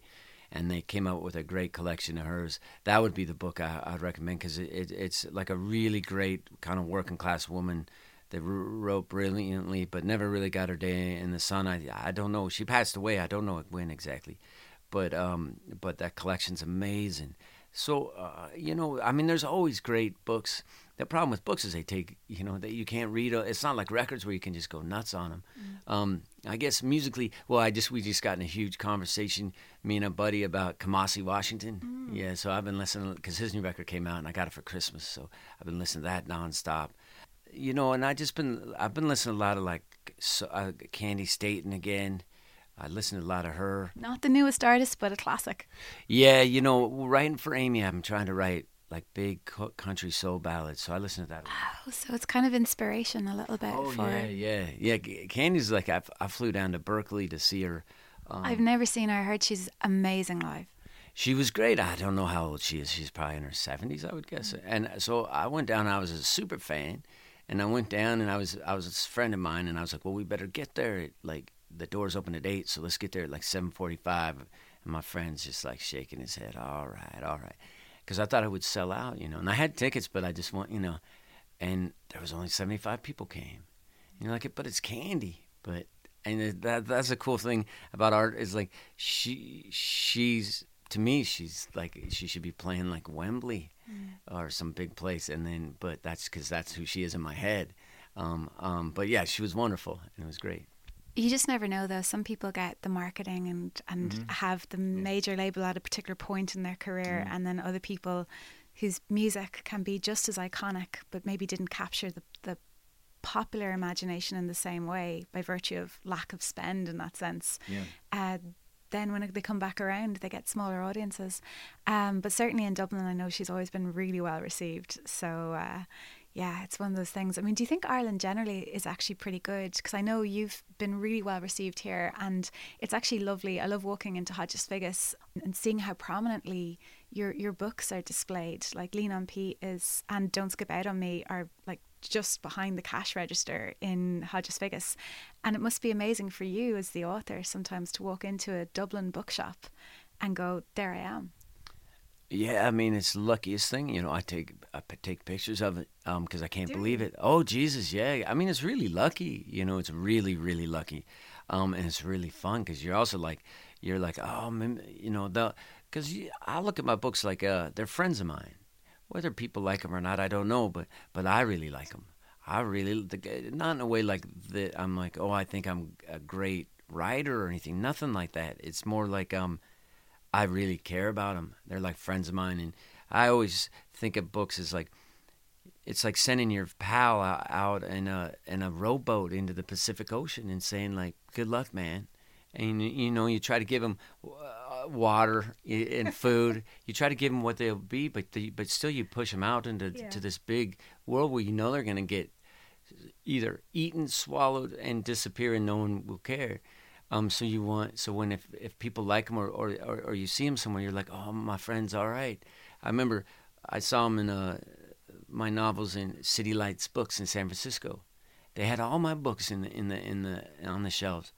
and they came out with a great collection of hers. That would be the book I, would recommend because it, it, it's like a really great kind of working class woman that wrote brilliantly, but never really got her day in the sun. I I don't know. She passed away. I don't know when exactly, but um, but that collection's amazing. So uh, you know, I mean, there's always great books the problem with books is they take you know that you can't read. It's not like records where you can just go nuts on them. Mm. Um, I guess musically, well, I just we just got in a huge conversation, me and a buddy about Kamasi Washington. Mm. Yeah, so I've been listening because his new record came out and I got it for Christmas, so I've been listening to that nonstop. You know, and I just been I've been listening to a lot of like so, uh, Candi Staton again. I listen to a lot of her. Not the newest artist, but a classic. Yeah, you know, writing for Amy, I'm trying to write like big country soul ballads. So I listen to that. Oh, so it's kind of inspiration a little bit. Oh for... yeah, yeah, yeah. Candi's like I, I flew down to Berkeley to see her. Um, I've never seen her. I heard she's amazing live. She was great. I don't know how old she is. She's probably in her seventies, I would guess. Mm-hmm. And so I went down. I was a super fan, and I went down, and I was I was a friend of mine, and I was like, well, we better get there. At, like the doors open at eight, so let's get there at like seven forty-five. And my friend's just like shaking his head. All right, all right because I thought I would sell out, you know. And I had tickets, but I just want, you know, and there was only 75 people came. You know, like, but it's Candi. But and that that's a cool thing about art is like she she's to me she's like she should be playing like Wembley mm. or some big place, and then but that's because that's who she is in my head. Um, um, but yeah, she was wonderful and it was great. You just never know, though. Some people get the marketing and and mm-hmm. have the major label at a particular point in their career, mm-hmm. and then other people whose music can be just as iconic, but maybe didn't capture the the popular imagination in the same way by virtue of lack of spend in that sense. Yeah. Uh, then when they come back around, they get smaller audiences. Um, but certainly in Dublin, I know she's always been really well received. So uh, yeah, it's one of those things. I mean, do you think Ireland generally is actually pretty good? Because I know you've been really well received here, and it's actually lovely. I love walking into Hodges Figgis and seeing how prominently your your books are displayed. Like Lean on Pete is and Don't Skip Out on Me are like just behind the cash register in Hodges Figgis, and it must be amazing for you as the author sometimes to walk into a Dublin bookshop and go, "There I am." Yeah, I mean it's the luckiest thing. You know, I take I take pictures of it because um, I can't believe it. Oh Jesus, yeah. I mean it's really lucky. You know, it's really really lucky, um, and it's really fun because you're also like you're like oh man, you know the because I look at my books like uh, they're friends of mine. Whether people like them or not, I don't know, but but I really like them. I really the, not in a way like that. I'm like oh I think I'm a great writer or anything. Nothing like that. It's more like um I really care about them. They're like friends of mine, and I always think of books as like it's like sending your pal out in a in a rowboat into the Pacific Ocean and saying like, "Good luck, man." And you know, you try to give them uh, water and food. you try to give them what they'll be, but the, but still, you push them out into yeah. to this big world where you know they're going to get either eaten, swallowed, and disappear, and no one will care. Um, so you want so when if, if people like him or, or, or, or you see him somewhere, you're like, oh, my friend's all right. I remember I saw him in a my novels in City Lights Books in San Francisco. They had all my books in the in the in the on the shelves,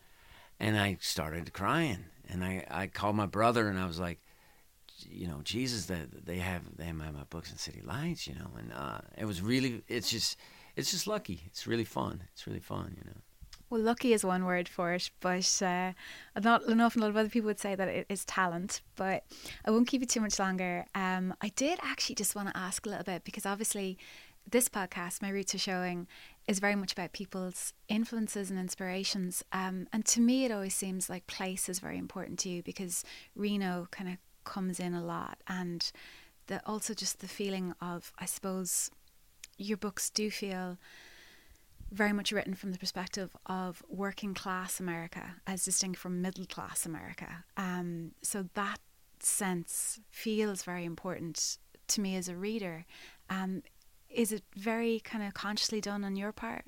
and I started crying. And I I called my brother and I was like, you know, Jesus, that they have they have my books in City Lights, you know, and uh, it was really it's just it's just lucky. It's really fun. It's really fun, you know. Well, lucky is one word for it, but uh, not enough. A lot of other people would say that it is talent. But I won't keep you too much longer. Um, I did actually just want to ask a little bit because obviously, this podcast, my roots are showing, is very much about people's influences and inspirations. Um, and to me, it always seems like place is very important to you because Reno kind of comes in a lot, and the also just the feeling of, I suppose, your books do feel very much written from the perspective of working class America as distinct from middle class America. Um, so that sense feels very important to me as a reader. Um, is it very kind of consciously done on your part?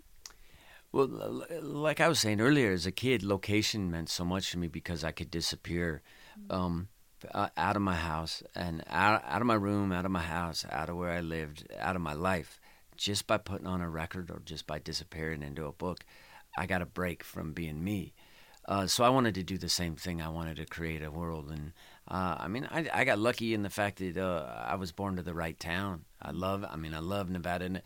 Well, like I was saying earlier, as a kid, location meant so much to me because I could disappear mm. um, out of my house and out, out of my room, out of my house, out of where I lived, out of my life just by putting on a record or just by disappearing into a book, I got a break from being me. Uh, so I wanted to do the same thing. I wanted to create a world, and uh, I mean, I, I, got lucky in the fact that uh, I was born to the right town. I love, I mean, I love Nevada, and,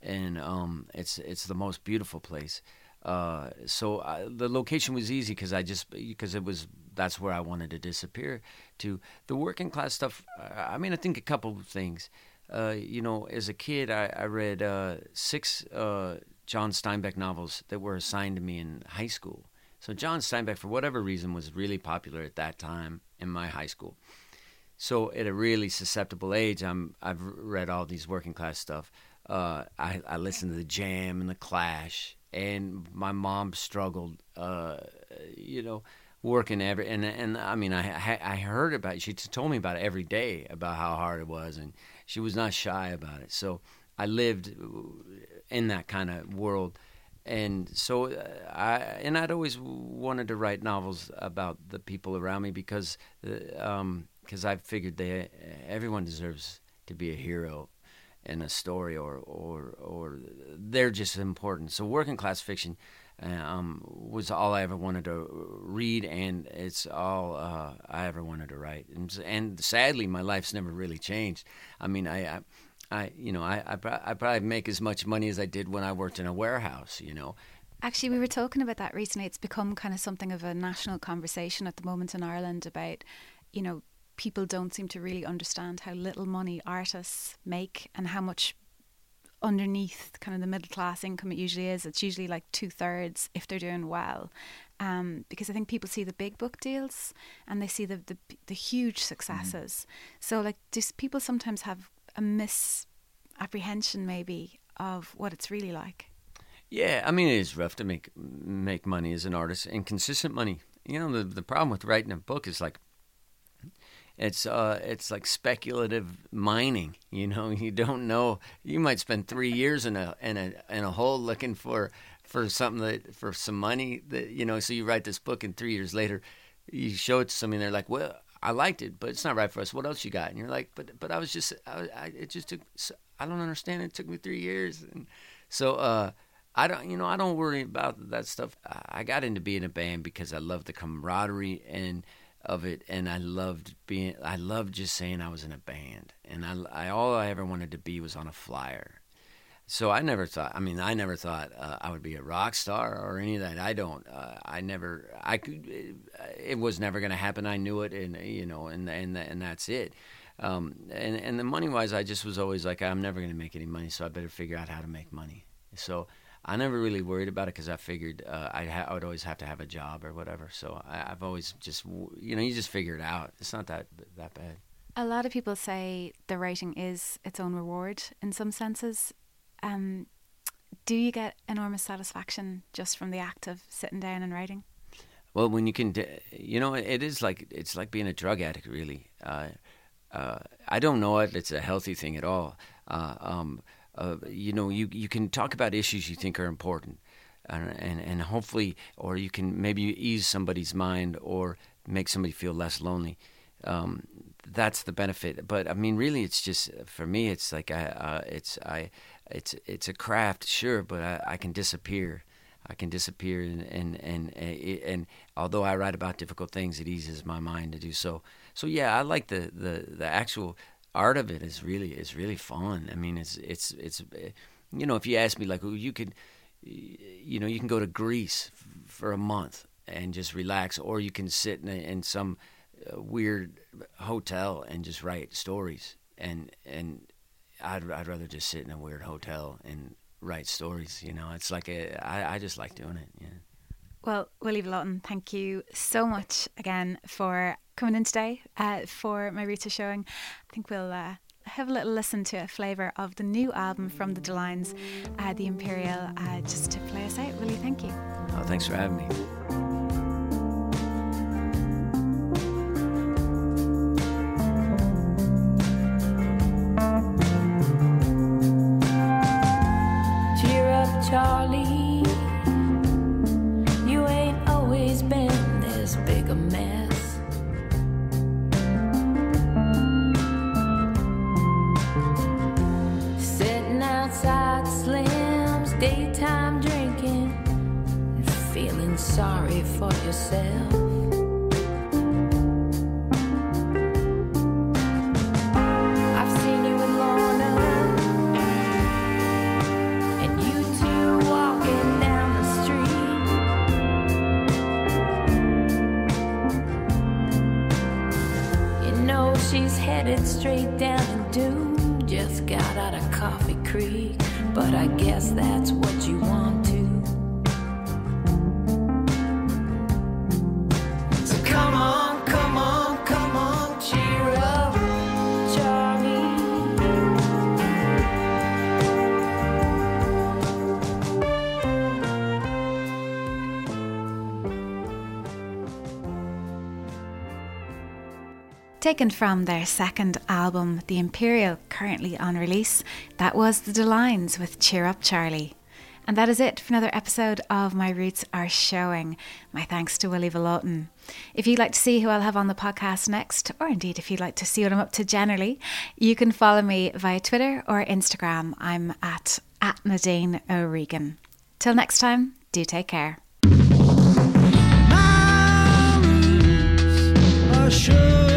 and um, it's it's the most beautiful place. Uh, so I, the location was easy because I just because it was that's where I wanted to disappear to. The working class stuff. I mean, I think a couple of things. Uh, you know, as a kid, I, I read uh, six uh, John Steinbeck novels that were assigned to me in high school. So John Steinbeck, for whatever reason, was really popular at that time in my high school. So at a really susceptible age, I'm I've read all these working class stuff. Uh, I, I listened to the Jam and the Clash, and my mom struggled. Uh, you know, working every and and I mean I I heard about it. She told me about it every day about how hard it was, and she was not shy about it. So I lived in that kind of world, and so uh, I and I'd always wanted to write novels about the people around me because because uh, um, I figured they everyone deserves to be a hero in a story or or or they're just important. So working class fiction um, was all I ever wanted to read, and it's all uh, I ever wanted to write. And, and, sadly, my life's never really changed. I mean, I, I, I you know, I, I, I probably make as much money as I did when I worked in a warehouse. You know. Actually, we were talking about that recently. It's become kind of something of a national conversation at the moment in Ireland about, you know, people don't seem to really understand how little money artists make and how much underneath kind of the middle class income it usually is. It's usually like two thirds if they're doing well. Um, because I think people see the big book deals and they see the the, the huge successes. Mm. So like, do people sometimes have a misapprehension maybe of what it's really like? Yeah, I mean it is rough to make make money as an artist and consistent money. You know the the problem with writing a book is like it's uh, it's like speculative mining. You know, you don't know. You might spend three years in a in a in a hole looking for for something that for some money that you know. So you write this book, and three years later, you show it to somebody, and they're like, "Well, I liked it, but it's not right for us. What else you got?" And you're like, "But but I was just I, I it just took I don't understand. It took me three years." And so uh, I don't you know I don't worry about that stuff. I got into being a band because I love the camaraderie and of it and I loved being I loved just saying I was in a band and I, I all I ever wanted to be was on a flyer. So I never thought I mean I never thought uh, I would be a rock star or any of that. I don't uh, I never I could it, it was never going to happen. I knew it and you know and and and that's it. Um, and and the money wise I just was always like I'm never going to make any money so I better figure out how to make money. So I never really worried about it because I figured uh, I, ha- I, would always have to have a job or whatever. So I, have always just, you know, you just figure it out. It's not that that bad. A lot of people say the writing is its own reward in some senses. um, do you get enormous satisfaction just from the act of sitting down and writing? Well, when you can, you know, it is like it's like being a drug addict, really. Uh, uh, I don't know it. It's a healthy thing at all. Uh, um, uh, you know, you you can talk about issues you think are important, and, and and hopefully, or you can maybe ease somebody's mind or make somebody feel less lonely. Um, that's the benefit. But I mean, really, it's just for me. It's like I, uh, it's I, it's it's a craft, sure, but I, I can disappear. I can disappear, and and and and, and although I write about difficult things, it eases my mind to do so. So yeah, I like the the the actual art of it is really is really fun. I mean, it's it's it's you know, if you ask me like, you could, you know, you can go to Greece for a month and just relax, or you can sit in, a, in some uh, weird hotel and just write stories. And and I'd I'd rather just sit in a weird hotel and write stories. You know, it's like a, I, I just like doing it. Yeah. Well, Willy Vlautin, thank you so much again for coming in today uh, for my roots are showing. I think we'll uh, have a little listen to a flavour of the new album from the Delines, uh, The Imperial, uh, just to play us out. Willy, thank you. Oh, thanks for having me. Headed taken from their second album, The Imperial, currently on release. That was The Delines with Cheer Up Charlie. And that is it for another episode of My Roots Are Showing. My thanks to Willy Vlautin. If you'd like to see who I'll have on the podcast next, or indeed if you'd like to see what I'm up to generally, you can follow me via Twitter or Instagram. I'm at, at Nadine O'Regan. Till next time, do take care. My roots are showing.